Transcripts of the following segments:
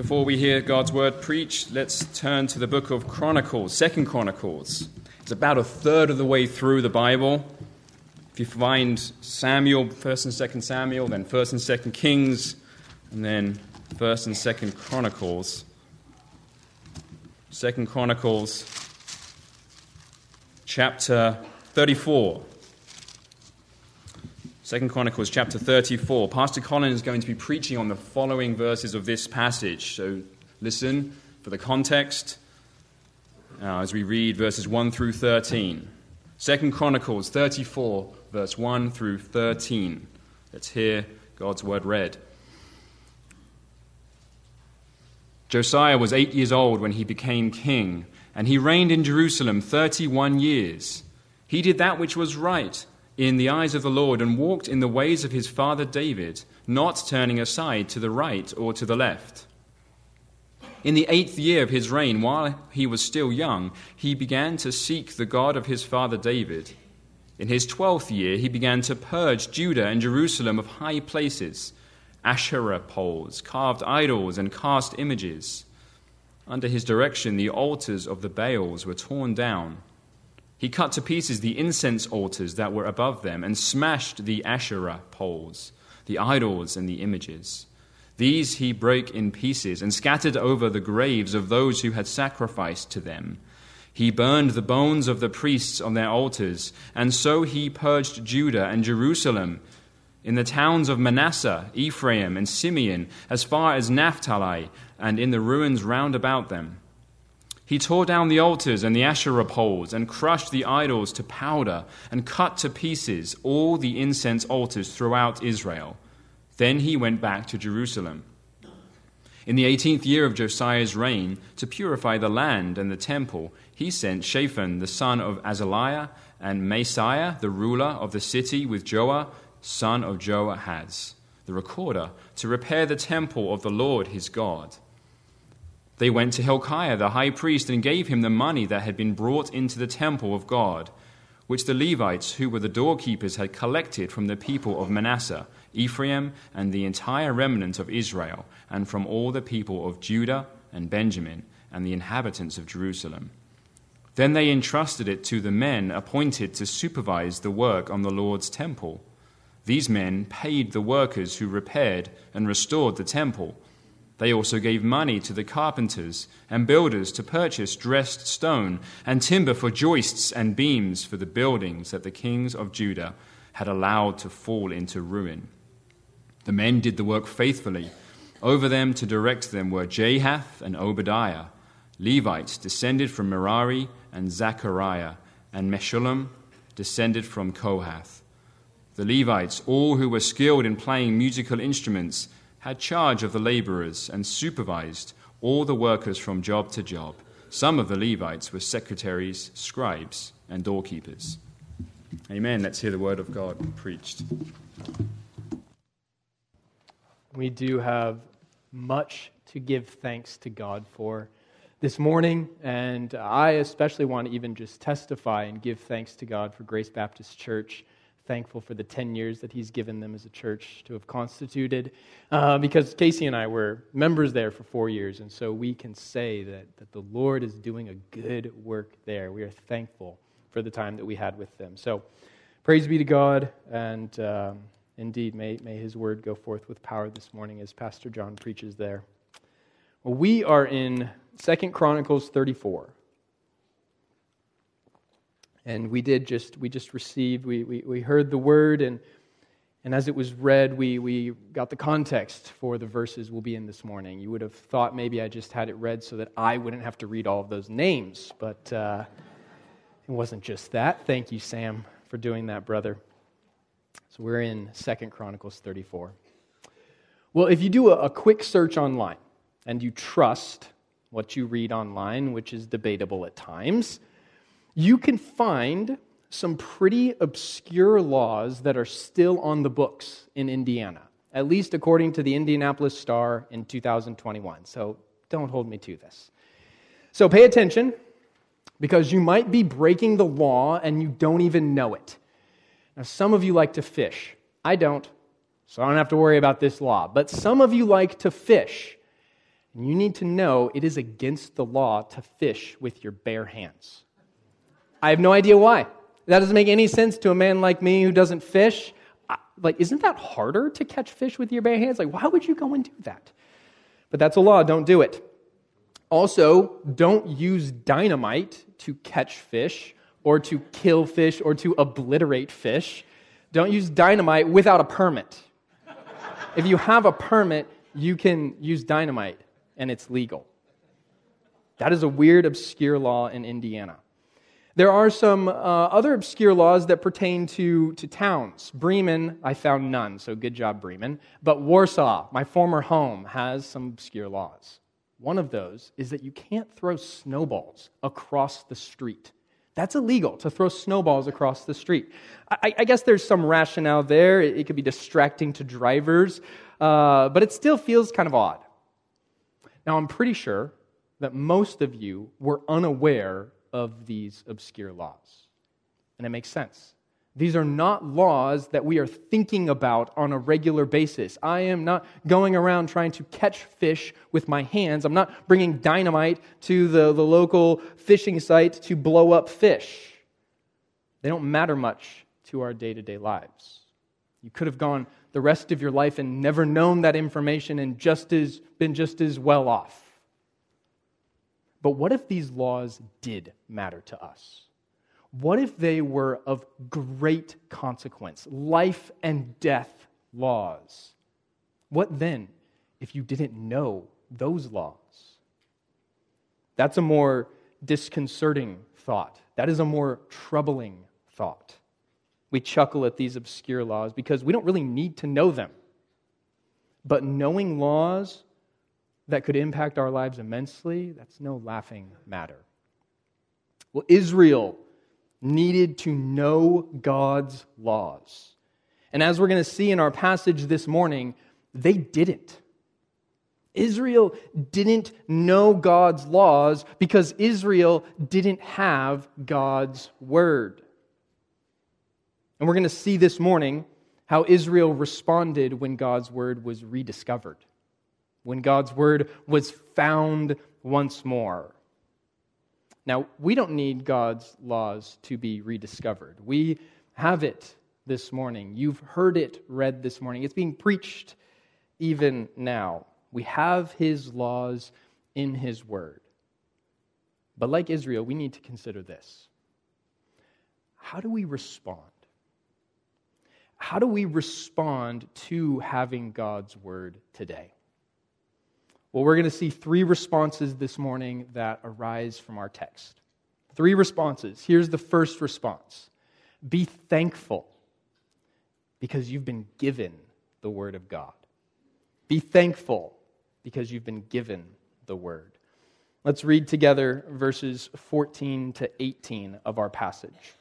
Before we hear God's word preached, let's turn to the book of Chronicles, Second Chronicles. It's about a third of the way through the Bible. If you find Samuel, First and Second Samuel, then First and Second Kings, and then First and Second Chronicles. Second Chronicles, chapter 34. Second Chronicles chapter 34. Pastor Colin is going to be preaching on the following verses of this passage. So listen for the context uh, as we read verses 1 through 13. Second Chronicles 34, verse 1 through 13. Let's hear God's word read. Josiah was eight years old when he became king, and he reigned in Jerusalem 31 years. He did that which was right in the eyes of the Lord and walked in the ways of his father David, not turning aside to the right or to the left. In the eighth year of his reign, while he was still young, he began to seek the God of his father David. In his twelfth year, he began to purge Judah and Jerusalem of high places, Asherah poles, carved idols, and cast images. Under his direction, the altars of the Baals were torn down he cut to pieces the incense altars that were above them and smashed the Asherah poles, the idols, and the images. These he broke in pieces and scattered over the graves of those who had sacrificed to them. He burned the bones of the priests on their altars, and so he purged Judah and Jerusalem in the towns of Manasseh, Ephraim, and Simeon, as far as Naphtali, and in the ruins round about them. He tore down the altars and the Asherah poles and crushed the idols to powder and cut to pieces all the incense altars throughout Israel. Then he went back to Jerusalem. In the eighteenth year of Josiah's reign, to purify the land and the temple, he sent Shaphan the son of Azaliah and Maaseiah the ruler of the city with Joah son of Joahaz, the recorder, to repair the temple of the Lord his God. They went to Hilkiah the high priest and gave him the money that had been brought into the temple of God, which the Levites, who were the doorkeepers, had collected from the people of Manasseh, Ephraim, and the entire remnant of Israel, and from all the people of Judah and Benjamin, and the inhabitants of Jerusalem. Then they entrusted it to the men appointed to supervise the work on the Lord's temple. These men paid the workers who repaired and restored the temple they also gave money to the carpenters and builders to purchase dressed stone and timber for joists and beams for the buildings that the kings of Judah had allowed to fall into ruin. The men did the work faithfully. Over them to direct them were Jahath and Obadiah, Levites descended from Merari and Zechariah, and Meshullam descended from Kohath. The Levites, all who were skilled in playing musical instruments, had charge of the laborers and supervised all the workers from job to job. Some of the Levites were secretaries, scribes, and doorkeepers. Amen. Let's hear the word of God preached. We do have much to give thanks to God for this morning, and I especially want to even just testify and give thanks to God for Grace Baptist Church thankful for the 10 years that he's given them as a church to have constituted. Uh, because Casey and I were members there for four years, and so we can say that, that the Lord is doing a good work there. We are thankful for the time that we had with them. So praise be to God, and um, indeed, may, may his word go forth with power this morning as Pastor John preaches there. Well, we are in Second Chronicles 34 and we did just we just received we, we, we heard the word and and as it was read we, we got the context for the verses we'll be in this morning. You would have thought maybe i just had it read so that i wouldn't have to read all of those names but uh, it wasn't just that. Thank you sam for doing that brother. So we're in second chronicles 34 well if you do a, a quick search online and you trust what you read online which is debatable at times you can find some pretty obscure laws that are still on the books in Indiana, at least according to the Indianapolis Star in 2021. So don't hold me to this. So pay attention because you might be breaking the law and you don't even know it. Now, some of you like to fish. I don't, so I don't have to worry about this law. But some of you like to fish. And you need to know it is against the law to fish with your bare hands. I have no idea why. That doesn't make any sense to a man like me who doesn't fish. Like, isn't that harder to catch fish with your bare hands? Like, why would you go and do that? But that's a law, don't do it. Also, don't use dynamite to catch fish or to kill fish or to obliterate fish. Don't use dynamite without a permit. if you have a permit, you can use dynamite and it's legal. That is a weird, obscure law in Indiana. There are some uh, other obscure laws that pertain to, to towns. Bremen, I found none, so good job, Bremen. But Warsaw, my former home, has some obscure laws. One of those is that you can't throw snowballs across the street. That's illegal to throw snowballs across the street. I, I guess there's some rationale there. It, it could be distracting to drivers, uh, but it still feels kind of odd. Now, I'm pretty sure that most of you were unaware of these obscure laws. And it makes sense. These are not laws that we are thinking about on a regular basis. I am not going around trying to catch fish with my hands. I'm not bringing dynamite to the, the local fishing site to blow up fish. They don't matter much to our day to day lives. You could have gone the rest of your life and never known that information and just as, been just as well off. But what if these laws did matter to us? What if they were of great consequence, life and death laws? What then if you didn't know those laws? That's a more disconcerting thought. That is a more troubling thought. We chuckle at these obscure laws because we don't really need to know them. But knowing laws that could impact our lives immensely, that's no laughing matter. Well, Israel needed to know God's laws. And as we're going to see in our passage this morning, they didn't. Israel didn't know God's laws because Israel didn't have God's word. And we're going to see this morning how Israel responded when God's word was rediscovered when God's word was found once more. Now, we don't need God's laws to be rediscovered. We have it this morning. You've heard it read this morning. It's being preached even now. We have his laws in his word. But like Israel, we need to consider this. How do we respond? How do we respond to having God's word today? Well, we're going to see three responses this morning that arise from our text. Three responses. Here's the first response Be thankful because you've been given the Word of God. Be thankful because you've been given the Word. Let's read together verses 14 to 18 of our passage.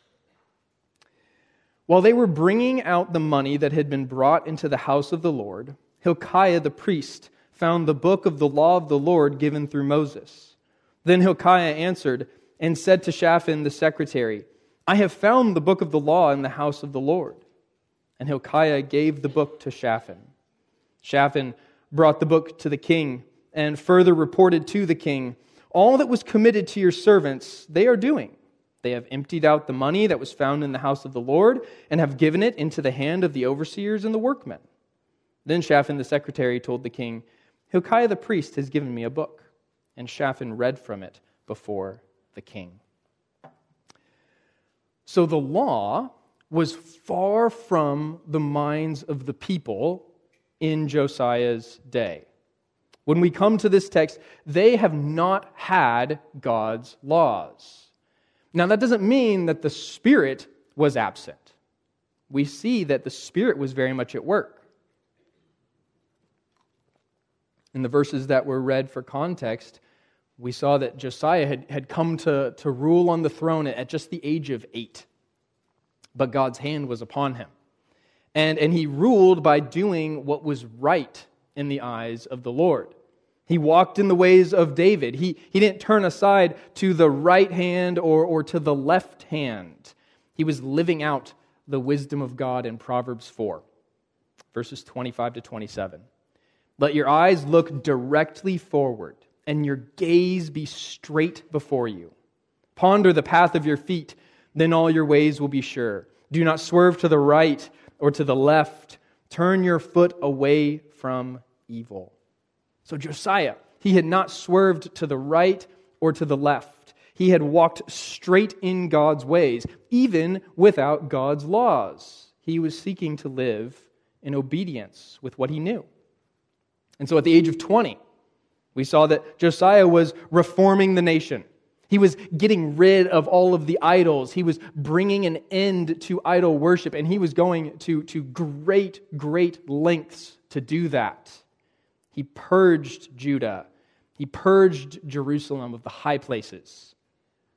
While they were bringing out the money that had been brought into the house of the Lord, Hilkiah the priest found the book of the law of the Lord given through Moses. Then Hilkiah answered and said to Shaphan the secretary, I have found the book of the law in the house of the Lord. And Hilkiah gave the book to Shaphan. Shaphan brought the book to the king and further reported to the king, All that was committed to your servants, they are doing. They have emptied out the money that was found in the house of the Lord and have given it into the hand of the overseers and the workmen. Then Shaphan the secretary told the king, Hilkiah the priest has given me a book. And Shaphan read from it before the king. So the law was far from the minds of the people in Josiah's day. When we come to this text, they have not had God's laws. Now, that doesn't mean that the Spirit was absent. We see that the Spirit was very much at work. In the verses that were read for context, we saw that Josiah had, had come to, to rule on the throne at just the age of eight. But God's hand was upon him. And, and he ruled by doing what was right in the eyes of the Lord. He walked in the ways of David. He, he didn't turn aside to the right hand or, or to the left hand. He was living out the wisdom of God in Proverbs 4, verses 25 to 27. Let your eyes look directly forward, and your gaze be straight before you. Ponder the path of your feet, then all your ways will be sure. Do not swerve to the right or to the left. Turn your foot away from evil. So Josiah, he had not swerved to the right or to the left. He had walked straight in God's ways, even without God's laws. He was seeking to live in obedience with what he knew. And so at the age of 20, we saw that Josiah was reforming the nation. He was getting rid of all of the idols. He was bringing an end to idol worship, and he was going to, to great, great lengths to do that. He purged Judah, he purged Jerusalem of the high places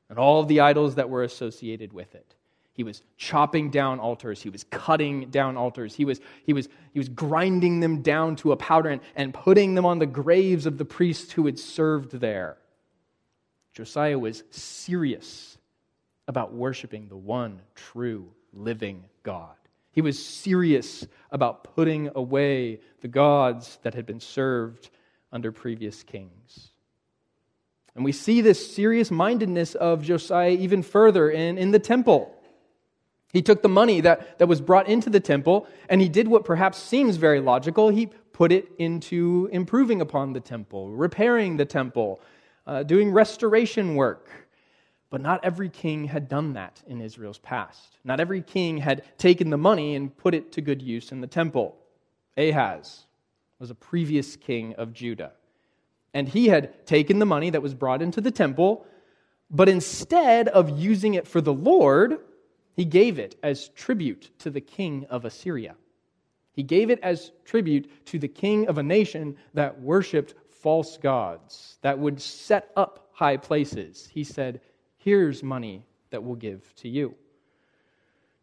and all of the idols that were associated with it. He was chopping down altars. He was cutting down altars. He was, he was, he was grinding them down to a powder and, and putting them on the graves of the priests who had served there. Josiah was serious about worshiping the one true living God. He was serious about putting away the gods that had been served under previous kings. And we see this serious mindedness of Josiah even further in, in the temple. He took the money that, that was brought into the temple and he did what perhaps seems very logical. He put it into improving upon the temple, repairing the temple, uh, doing restoration work. But not every king had done that in Israel's past. Not every king had taken the money and put it to good use in the temple. Ahaz was a previous king of Judah. And he had taken the money that was brought into the temple, but instead of using it for the Lord, he gave it as tribute to the king of Assyria. He gave it as tribute to the king of a nation that worshiped false gods, that would set up high places. He said, Here's money that we'll give to you.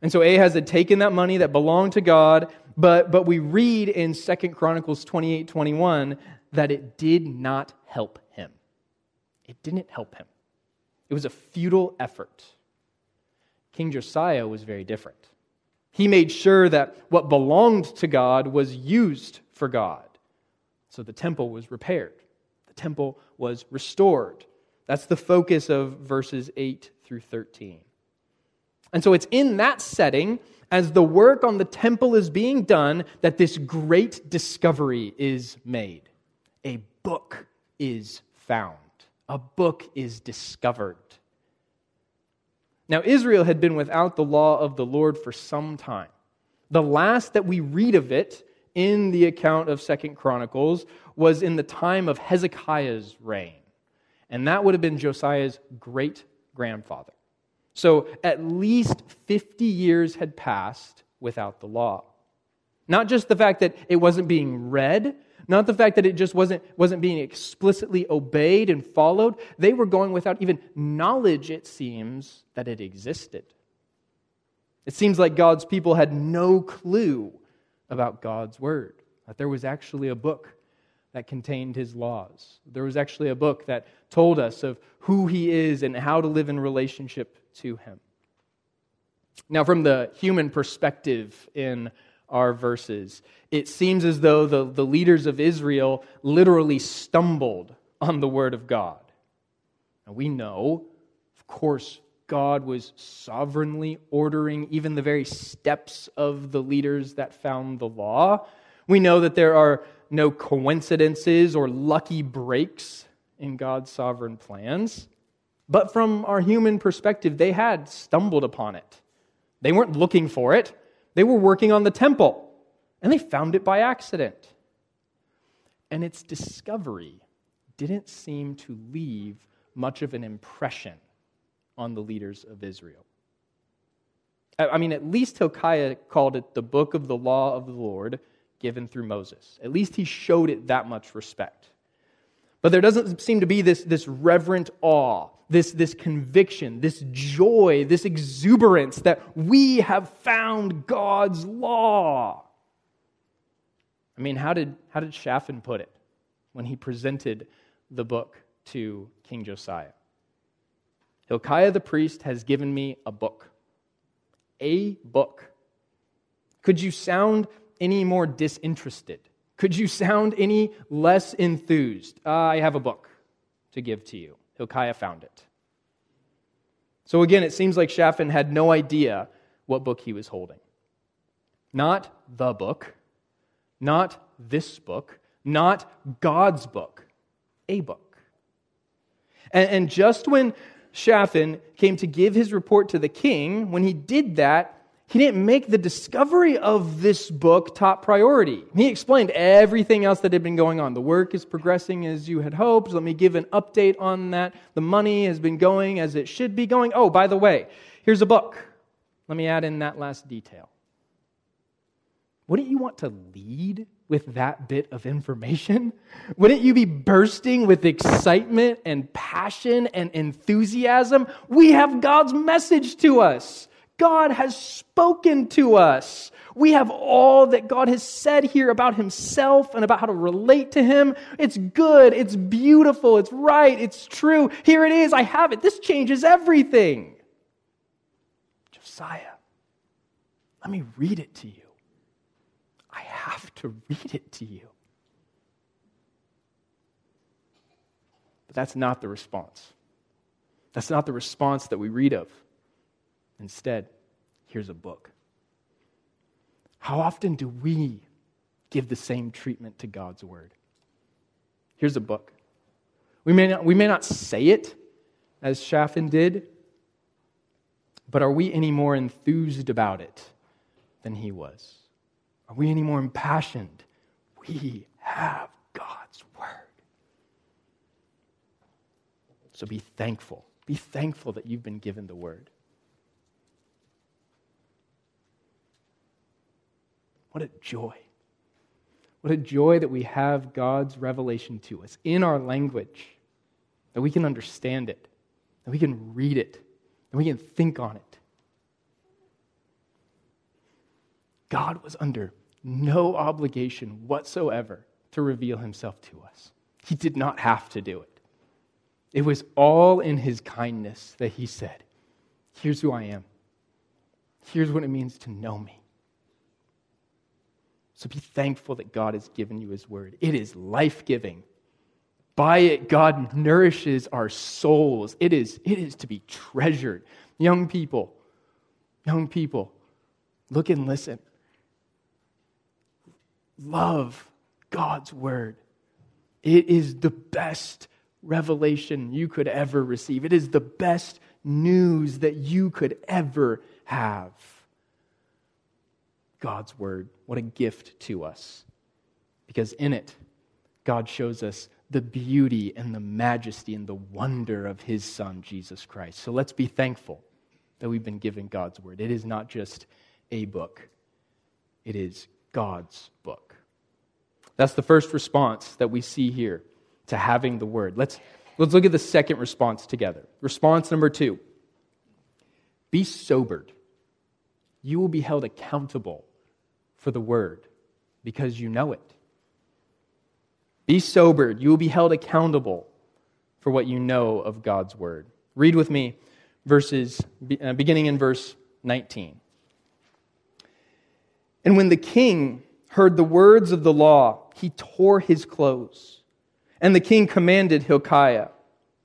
And so Ahaz had taken that money that belonged to God, but, but we read in 2 Chronicles 28 21 that it did not help him. It didn't help him. It was a futile effort. King Josiah was very different. He made sure that what belonged to God was used for God. So the temple was repaired, the temple was restored. That's the focus of verses 8 through 13. And so it's in that setting, as the work on the temple is being done, that this great discovery is made. A book is found, a book is discovered. Now, Israel had been without the law of the Lord for some time. The last that we read of it in the account of Second Chronicles was in the time of Hezekiah's reign. And that would have been Josiah's great grandfather. So at least 50 years had passed without the law. Not just the fact that it wasn't being read, not the fact that it just wasn't, wasn't being explicitly obeyed and followed. They were going without even knowledge, it seems, that it existed. It seems like God's people had no clue about God's Word, that there was actually a book that contained His laws. There was actually a book that told us of who He is and how to live in relationship to Him. Now, from the human perspective in our verses, it seems as though the, the leaders of Israel literally stumbled on the Word of God. We know, of course, God was sovereignly ordering even the very steps of the leaders that found the law. We know that there are no coincidences or lucky breaks in God's sovereign plans. But from our human perspective, they had stumbled upon it. They weren't looking for it, they were working on the temple, and they found it by accident. And its discovery didn't seem to leave much of an impression on the leaders of Israel. I mean, at least Hilkiah called it the book of the law of the Lord given through Moses. At least he showed it that much respect. But there doesn't seem to be this, this reverent awe, this, this conviction, this joy, this exuberance that we have found God's law. I mean, how did, how did Shaphan put it when he presented the book to King Josiah? Hilkiah the priest has given me a book. A book. Could you sound any more disinterested? Could you sound any less enthused? Uh, I have a book to give to you. Hilkiah found it. So again, it seems like Shaphan had no idea what book he was holding. Not the book, not this book, not God's book, a book. And, and just when Shaphan came to give his report to the king, when he did that, he didn't make the discovery of this book top priority. He explained everything else that had been going on. The work is progressing as you had hoped. Let me give an update on that. The money has been going as it should be going. Oh, by the way, here's a book. Let me add in that last detail. Wouldn't you want to lead with that bit of information? Wouldn't you be bursting with excitement and passion and enthusiasm? We have God's message to us. God has spoken to us. We have all that God has said here about Himself and about how to relate to Him. It's good, it's beautiful, it's right, it's true. Here it is, I have it. This changes everything. Josiah, let me read it to you. I have to read it to you. But that's not the response. That's not the response that we read of. Instead, here's a book. How often do we give the same treatment to God's word? Here's a book. We may not, we may not say it as Shaphan did, but are we any more enthused about it than he was? Are we any more impassioned? We have God's word. So be thankful. Be thankful that you've been given the word. What a joy. What a joy that we have God's revelation to us in our language, that we can understand it, that we can read it, that we can think on it. God was under no obligation whatsoever to reveal himself to us. He did not have to do it. It was all in his kindness that he said, Here's who I am. Here's what it means to know me. So be thankful that God has given you his word. It is life giving. By it, God nourishes our souls. It is, it is to be treasured. Young people, young people, look and listen. Love God's word. It is the best revelation you could ever receive. It is the best news that you could ever have. God's word. What a gift to us. Because in it, God shows us the beauty and the majesty and the wonder of his son, Jesus Christ. So let's be thankful that we've been given God's word. It is not just a book, it is God's book. That's the first response that we see here to having the word. Let's, let's look at the second response together. Response number two be sobered. You will be held accountable for the word because you know it. Be sobered. You will be held accountable for what you know of God's word. Read with me verses uh, beginning in verse 19. And when the king heard the words of the law, he tore his clothes. And the king commanded Hilkiah,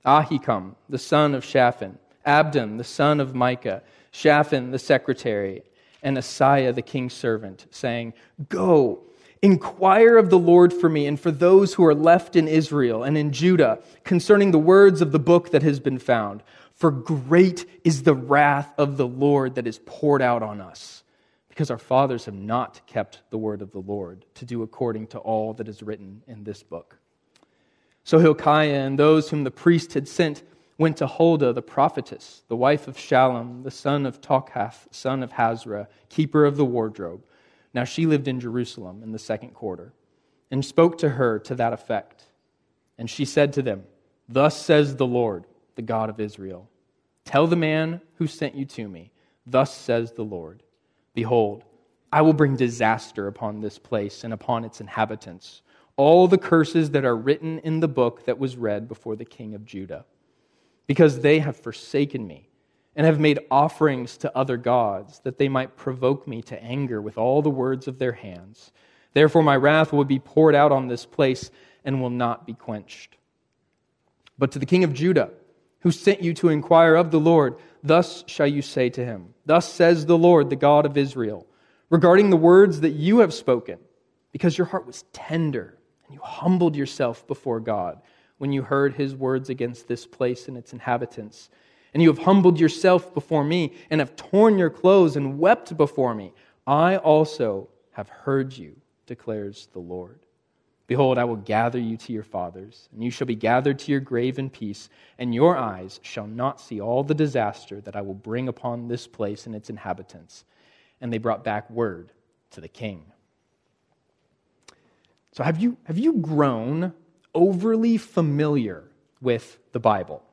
Ahikam, the son of Shaphan, Abdon, the son of Micah, Shaphan, the secretary, and Asaiah, the king's servant, saying, Go, inquire of the Lord for me and for those who are left in Israel and in Judah concerning the words of the book that has been found. For great is the wrath of the Lord that is poured out on us, because our fathers have not kept the word of the Lord to do according to all that is written in this book. So Hilkiah and those whom the priest had sent went to Huldah the prophetess, the wife of Shallum, the son of Tokhath, son of Hasrah, keeper of the wardrobe. Now she lived in Jerusalem in the second quarter, and spoke to her to that effect. And she said to them, Thus says the Lord, the God of Israel Tell the man who sent you to me, Thus says the Lord Behold, I will bring disaster upon this place and upon its inhabitants, all the curses that are written in the book that was read before the king of Judah because they have forsaken me and have made offerings to other gods, that they might provoke me to anger with all the words of their hands. Therefore, my wrath will be poured out on this place and will not be quenched. But to the king of Judah, who sent you to inquire of the Lord, thus shall you say to him, Thus says the Lord, the God of Israel, regarding the words that you have spoken, because your heart was tender and you humbled yourself before God when you heard his words against this place and its inhabitants. And you have humbled yourself before me and have torn your clothes and wept before me. I also have heard you, declares the Lord. Behold, I will gather you to your fathers, and you shall be gathered to your grave in peace, and your eyes shall not see all the disaster that I will bring upon this place and its inhabitants. And they brought back word to the king. So, have you, have you grown overly familiar with the Bible?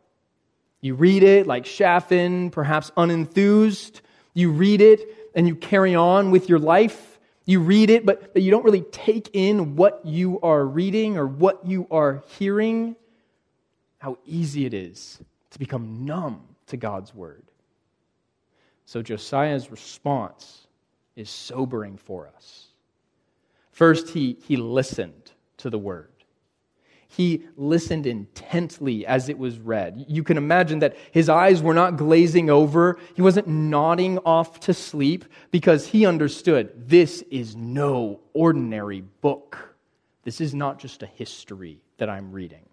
You read it like Shaphan, perhaps unenthused. You read it and you carry on with your life you read it, but, but you don't really take in what you are reading or what you are hearing. How easy it is to become numb to God's word. So Josiah's response is sobering for us. First, he, he listened to the word. He listened intently as it was read. You can imagine that his eyes were not glazing over. He wasn't nodding off to sleep because he understood this is no ordinary book. This is not just a history that I'm reading.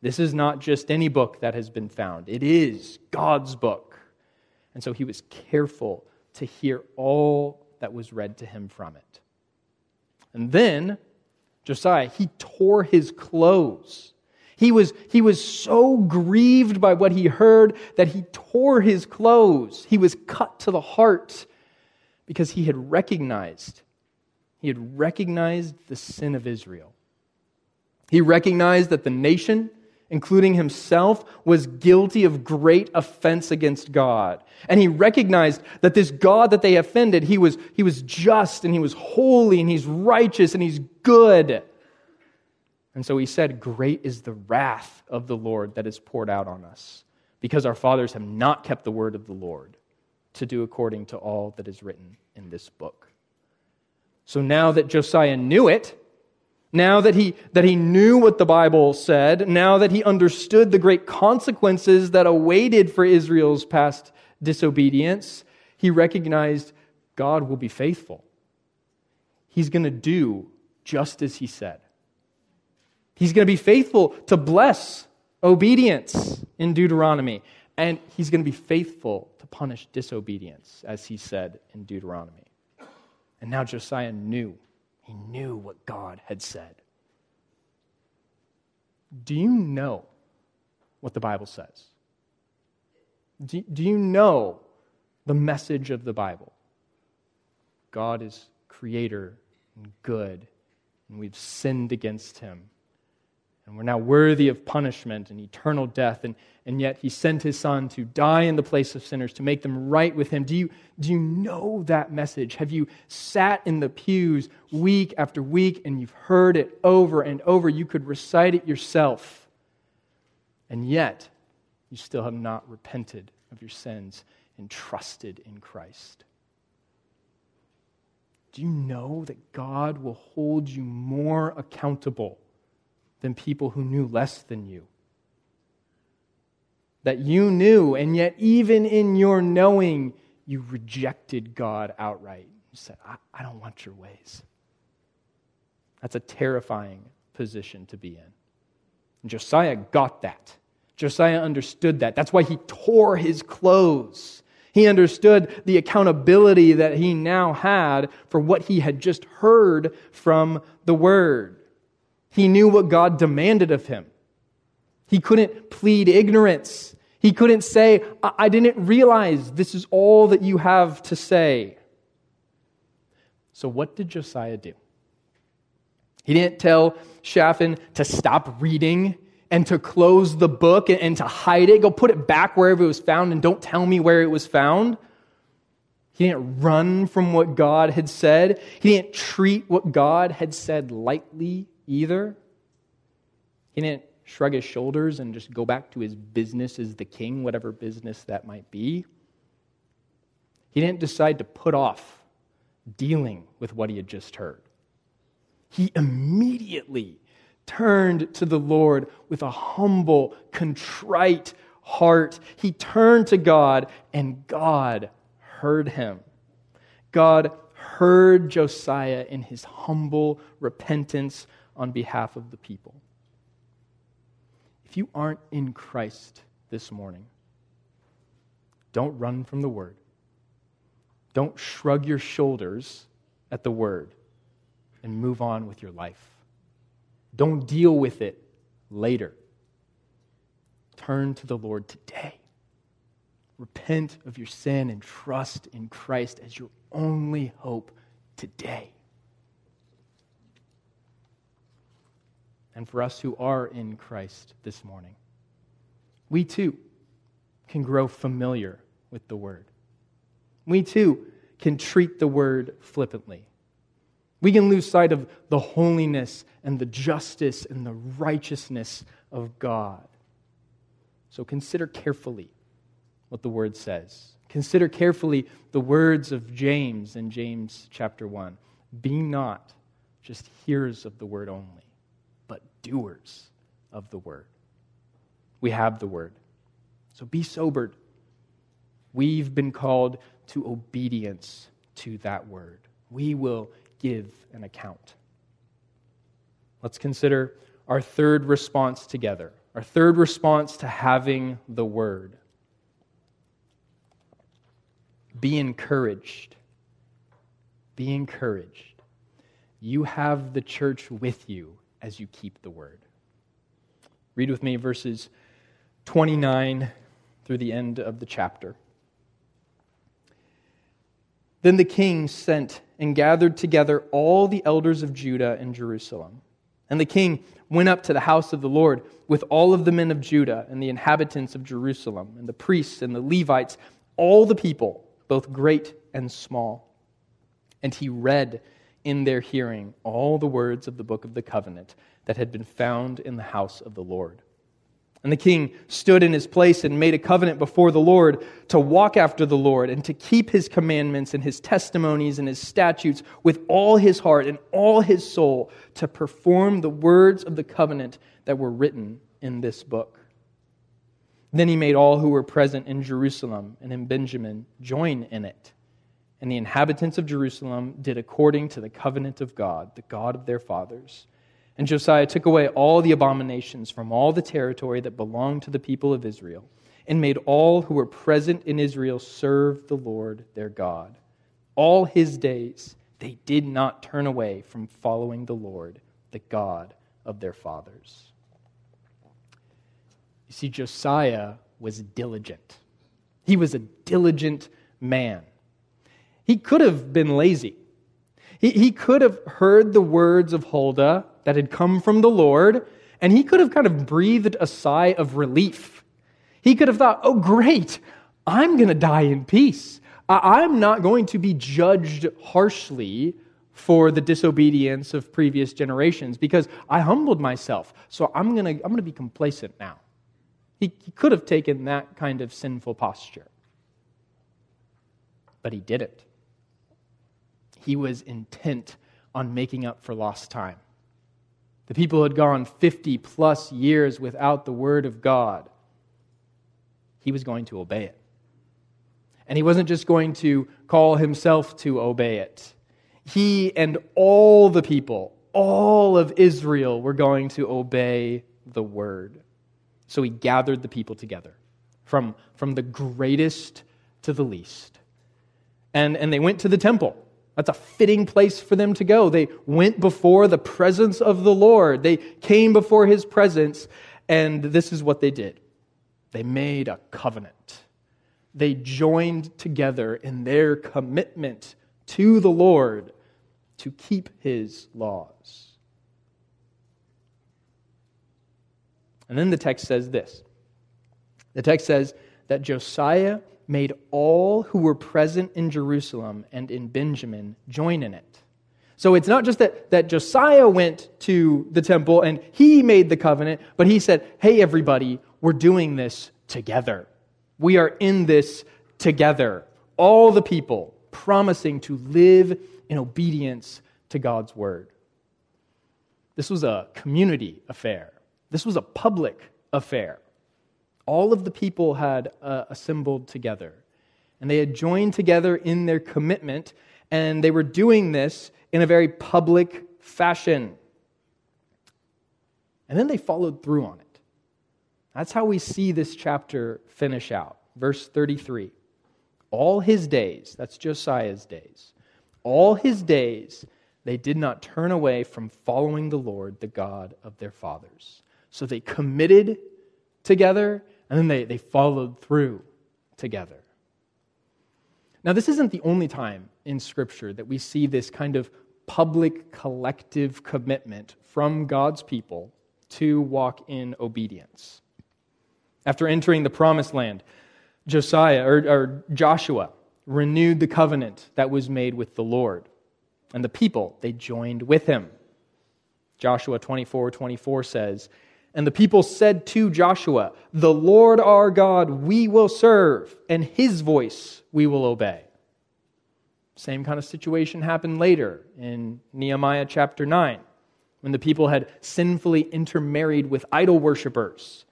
This is not just any book that has been found, it is God's book. And so he was careful to hear all that was read to him from it. And then Josiah, he tore his clothes. He was, he was so grieved by what he heard that he tore his clothes. He was cut to the heart because he had recognized, he had recognized the sin of Israel. He recognized that the nation, including himself, was guilty of great offense against God. And he recognized that this God that they offended, he was, he was just and he was holy and he's righteous and he's good. And so he said, Great is the wrath of the Lord that is poured out on us, because our fathers have not kept the word of the Lord to do according to all that is written in this book. So now that Josiah knew it, now that he, that he knew what the Bible said, now that he understood the great consequences that awaited for Israel's past disobedience, he recognized God will be faithful. He's going to do just as he said. He's going to be faithful to bless obedience in Deuteronomy, and he's going to be faithful to punish disobedience, as he said in Deuteronomy. And now Josiah knew he knew what God had said. Do you know what the Bible says? Do, do you know the message of the Bible? God is creator and good, and we've sinned against him and we're now worthy of punishment and eternal death. And, and yet he sent his son to die in the place of sinners, to make them right with him. Do you, do you know that message? Have you sat in the pews week after week and you've heard it over and over? You could recite it yourself. And yet, you still have not repented of your sins and trusted in Christ. Do you know that God will hold you more accountable than people who knew less than you. That you knew, and yet, even in your knowing, you rejected God outright. You said, I, I don't want your ways. That's a terrifying position to be in. And Josiah got that. Josiah understood that. That's why he tore his clothes. He understood the accountability that he now had for what he had just heard from the word. He knew what God demanded of him. He couldn't plead ignorance. He couldn't say, I, I didn't realize this is all that you have to say. So, what did Josiah do? He didn't tell Shaphan to stop reading and to close the book and, to hide it. Go put it back wherever it was found and don't tell me where it was found. He didn't run from what God had said. He didn't treat what God had said lightly either. He didn't shrug his shoulders and just go back to his business as the king, whatever business that might be. He didn't decide to put off dealing with what he had just heard. he immediately turned to the Lord with a humble, contrite heart. He turned to God, and God heard him. God heard Josiah in his humble repentance on behalf of the people. If you aren't in Christ this morning, don't run from the word. Don't shrug your shoulders at the word and move on with your life. Don't deal with it later. Turn to the Lord today. Repent of your sin and trust in Christ as your only hope today. And for us who are in Christ this morning, we too can grow familiar with the Word. We too can treat the Word flippantly. We can lose sight of the holiness and the justice and the righteousness of God. So consider carefully what the Word says. Consider carefully the words of James in James chapter 1. Be not just hearers of the Word only, doers of the Word. We have the Word. So be sobered. We've been called to obedience to that Word. We will give an account. Let's consider our third response together. Our third response to having the Word. Be encouraged. Be encouraged. You have the church with you as you keep the Word. Read with me verses 29 through the end of the chapter. Then the king sent and gathered together all the elders of Judah and Jerusalem. And the king went up to the house of the Lord with all of the men of Judah and the inhabitants of Jerusalem, and the priests and the Levites, all the people, both great and small. And he read in their hearing all the words of the book of the covenant that had been found in the house of the Lord. And the king stood in his place and made a covenant before the Lord to walk after the Lord and to keep his commandments and his testimonies and his statutes with all his heart and all his soul to perform the words of the covenant that were written in this book. Then he made all who were present in Jerusalem and in Benjamin join in it. And the inhabitants of Jerusalem did according to the covenant of God, the God of their fathers and Josiah took away all the abominations from all the territory that belonged to the people of Israel, and made all who were present in Israel serve the Lord their God. All his days they did not turn away from following the Lord, the God of their fathers. You see, Josiah was diligent. He was a diligent man. He could have been lazy. He, he could have heard the words of Huldah that had come from the Lord, and he could have kind of breathed a sigh of relief. He could have thought, oh, great, I'm going to die in peace. I'm not going to be judged harshly for the disobedience of previous generations because I humbled myself. So I'm going to, I'm going to be complacent now. He, he could have taken that kind of sinful posture, but he didn't. He was intent on making up for lost time. The people had gone 50 plus years without the word of God. He was going to obey it. And he wasn't just going to call himself to obey it. He and all the people, all of Israel, were going to obey the word. So he gathered the people together from, from the greatest to the least. And, and they went to the temple. That's a fitting place for them to go. They went before the presence of the Lord. They came before his presence, and this is what they did they made a covenant. They joined together in their commitment to the Lord to keep his laws. And then the text says this the text says that Josiah made all who were present in Jerusalem and in Benjamin join in it. So it's not just that, that Josiah went to the temple and he made the covenant, but he said, hey, everybody, we're doing this together. We are in this together. All the people promising to live in obedience to God's word. This was a community affair, this was a public affair. All of the people had uh, assembled together, and they had joined together in their commitment, and they were doing this in a very public fashion. And then they followed through on it. That's how we see this chapter finish out. Verse 33 All his days, that's Josiah's days, all his days, they did not turn away from following the Lord, the God of their fathers. So they committed together and then they, they followed through together. Now, this isn't the only time in Scripture that we see this kind of public collective commitment from God's people to walk in obedience. After entering the promised land, Josiah or, or Joshua renewed the covenant that was made with the Lord. And the people, they joined with him. Joshua 24 24 says, And the people said to Joshua, The Lord our God we will serve, and his voice we will obey. Same kind of situation happened later in Nehemiah chapter 9, when the people had sinfully intermarried with idol worshippers.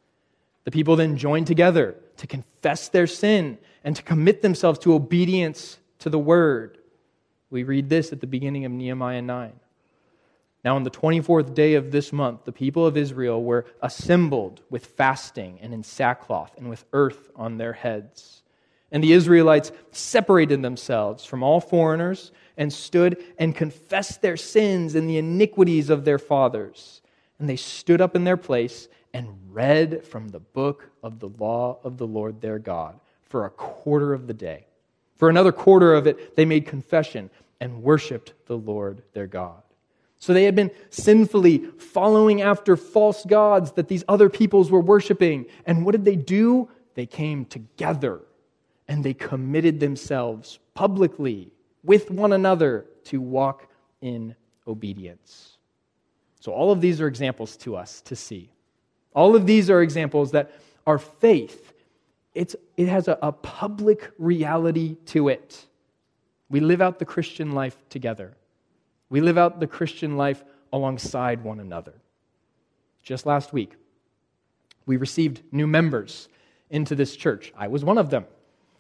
The people then joined together to confess their sin and to commit themselves to obedience to the word. We read this at the beginning of Nehemiah 9. Now, on the 24th day of this month, the people of Israel were assembled with fasting and in sackcloth and with earth on their heads. And the Israelites separated themselves from all foreigners and stood and confessed their sins and the iniquities of their fathers. And they stood up in their place and read from the book of the law of the Lord their God for a quarter of the day. For another quarter of it, they made confession and worshiped the Lord their God. So they had been sinfully following after false gods that these other peoples were worshiping. And what did they do? They came together and they committed themselves publicly with one another to walk in obedience. So all of these are examples to us to see. All of these are examples that our faith it's, it has a, a public reality to it. We live out the Christian life together. We live out the Christian life alongside one another. Just last week, we received new members into this church. I was one of them.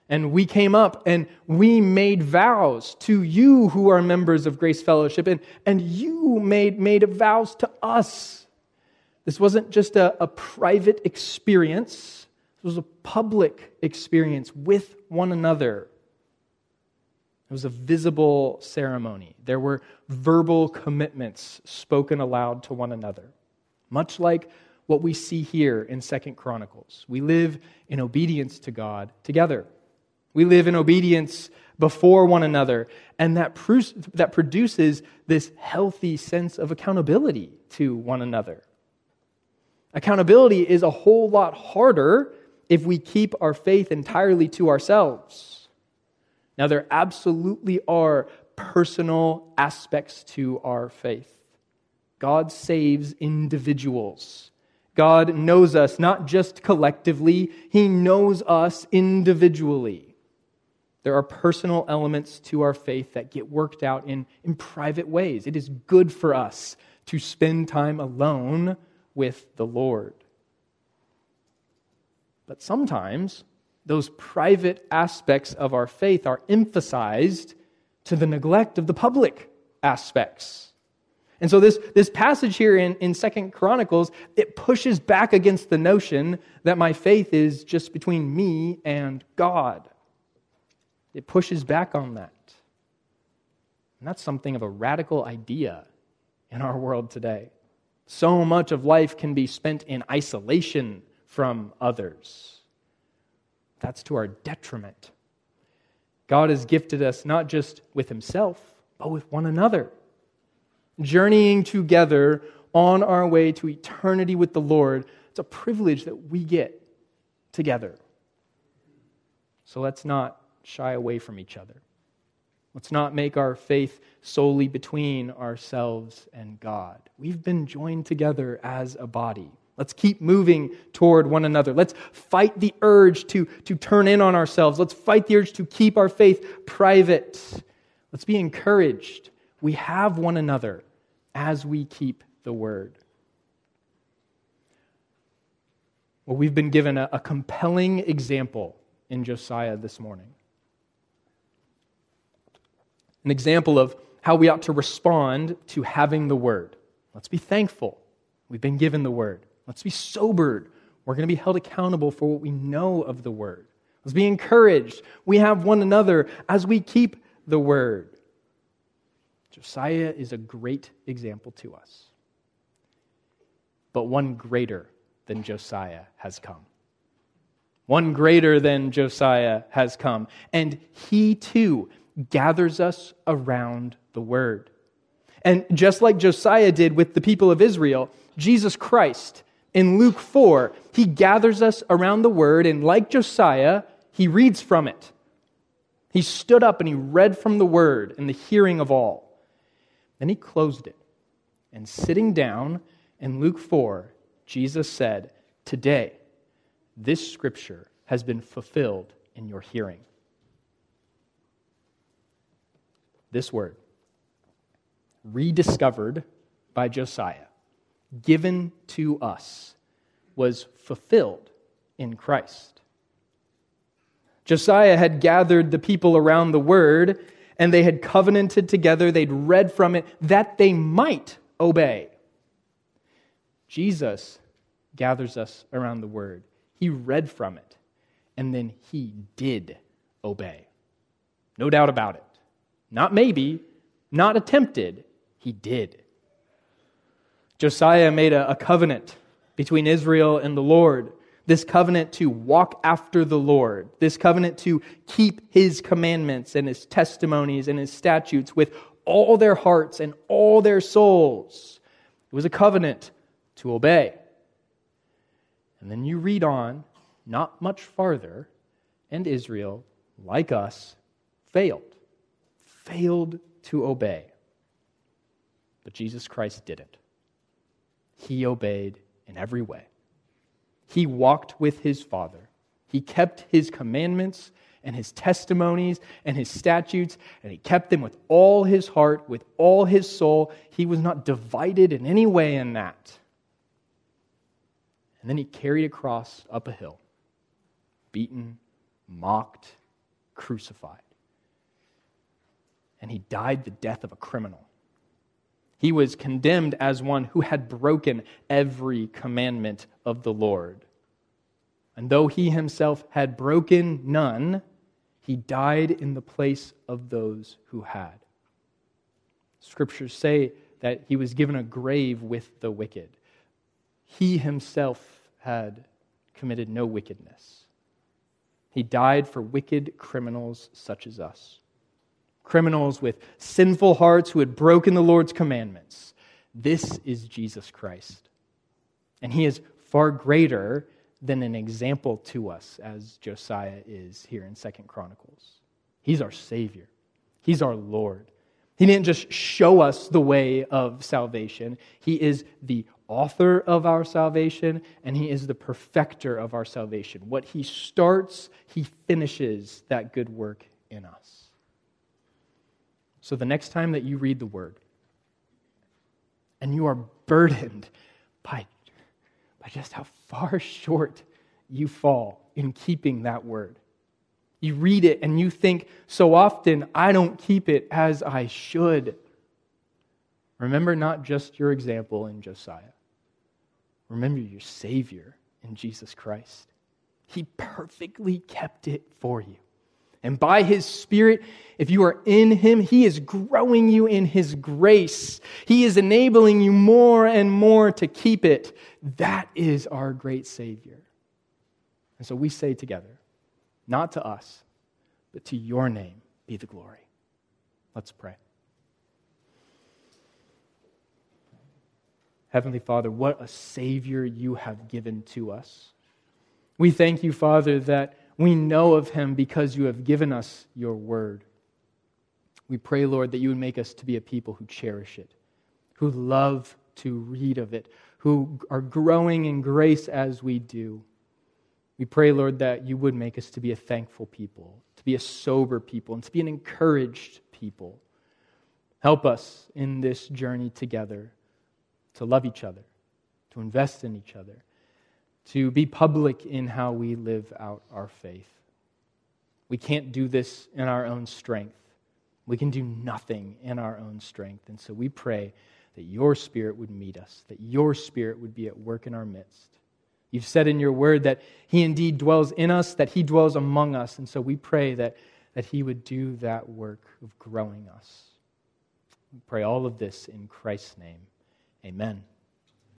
And we came up and we made vows to you who are members of Grace Fellowship, and, and you made, made vows to us. This wasn't just a, a private experience this was a public experience with one another. It was a visible ceremony. There were verbal commitments spoken aloud to one another, much like what we see here in Second Chronicles. We live in obedience to God together. We live in obedience before one another, and that, that produces this healthy sense of accountability to one another. Accountability is a whole lot harder if we keep our faith entirely to ourselves. Now, there absolutely are personal aspects to our faith. God saves individuals. God knows us not just collectively, He knows us individually. There are personal elements to our faith that get worked out in, in private ways. It is good for us to spend time alone with the Lord. But sometimes those private aspects of our faith are emphasized to the neglect of the public aspects. And so this, this passage here in, in Second Chronicles, it pushes back against the notion that my faith is just between me and God. It pushes back on that. And that's something of a radical idea in our world today. So much of life can be spent in isolation from others. That's to our detriment. God has gifted us not just with Himself, but with one another. Journeying together on our way to eternity with the Lord, it's a privilege that we get together. So let's not shy away from each other. Let's not make our faith solely between ourselves and God. We've been joined together as a body. Let's keep moving toward one another. Let's fight the urge to, to turn in on ourselves. Let's fight the urge to keep our faith private. Let's be encouraged. We have one another as we keep the word. Well, we've been given a, a compelling example in Josiah this morning. An example of how we ought to respond to having the word. Let's be thankful. We've been given the word. Let's be sobered. We're going to be held accountable for what we know of the word. Let's be encouraged. We have one another as we keep the word. Josiah is a great example to us. But one greater than Josiah has come. One greater than Josiah has come. And he too gathers us around the word. And just like Josiah did with the people of Israel, Jesus Christ in Luke 4, he gathers us around the word, and like Josiah, he reads from it. He stood up and he read from the word in the hearing of all. Then he closed it. And sitting down in Luke 4, Jesus said, Today, this scripture has been fulfilled in your hearing. This word, rediscovered by Josiah, given to us, was fulfilled in Christ. Josiah had gathered the people around the word, and they had covenanted together, they'd read from it, that they might obey. Jesus gathers us around the word. He read from it, and then he did obey. No doubt about it. Not maybe, not attempted, he did. Josiah made a, a covenant between Israel and the Lord. This covenant to walk after the Lord, this covenant to keep his commandments and his testimonies and his statutes with all their hearts and all their souls. It was a covenant to obey. And then you read on, not much farther, and Israel, like us, failed. Failed to obey. But Jesus Christ didn't. He obeyed in every way. He walked with his Father. He kept his commandments and his testimonies and his statutes, and he kept them with all his heart, with all his soul. He was not divided in any way in that. And then he carried a cross up a hill, beaten, mocked, crucified. And he died the death of a criminal. He was condemned as one who had broken every commandment of the Lord. And though he himself had broken none, he died in the place of those who had. Scriptures say that he was given a grave with the wicked. He himself had committed no wickedness. He died for wicked criminals such as us criminals with sinful hearts who had broken the Lord's commandments. This is Jesus Christ. And he is far greater than an example to us as Josiah is here in Second Chronicles. He's our Savior. He's our Lord. He didn't just show us the way of salvation. He is the author of our salvation, and He is the perfecter of our salvation. What He starts, He finishes that good work in us. So the next time that you read the word and you are burdened by, by just how far short you fall in keeping that word, you read it and you think, so often I don't keep it as I should. Remember not just your example in Josiah, remember your Savior in Jesus Christ. He perfectly kept it for you. And by his Spirit, if you are in him, he is growing you in his grace. He is enabling you more and more to keep it. That is our great Savior. And so we say together, not to us, but to your name be the glory. Let's pray. Heavenly Father, what a Savior you have given to us. We thank you, Father, that we know of him because you have given us your word. We pray, Lord, that you would make us to be a people who cherish it, who love to read of it, who are growing in grace as we do. We pray, Lord, that you would make us to be a thankful people, to be a sober people, and to be an encouraged people. Help us in this journey together. to love each other, to invest in each other, to be public in how we live out our faith. We can't do this in our own strength. We can do nothing in our own strength. And so we pray that your Spirit would meet us, that your Spirit would be at work in our midst. You've said in your word that He indeed dwells in us, that He dwells among us. And so we pray that, that He would do that work of growing us. We pray all of this in Christ's name. Amen.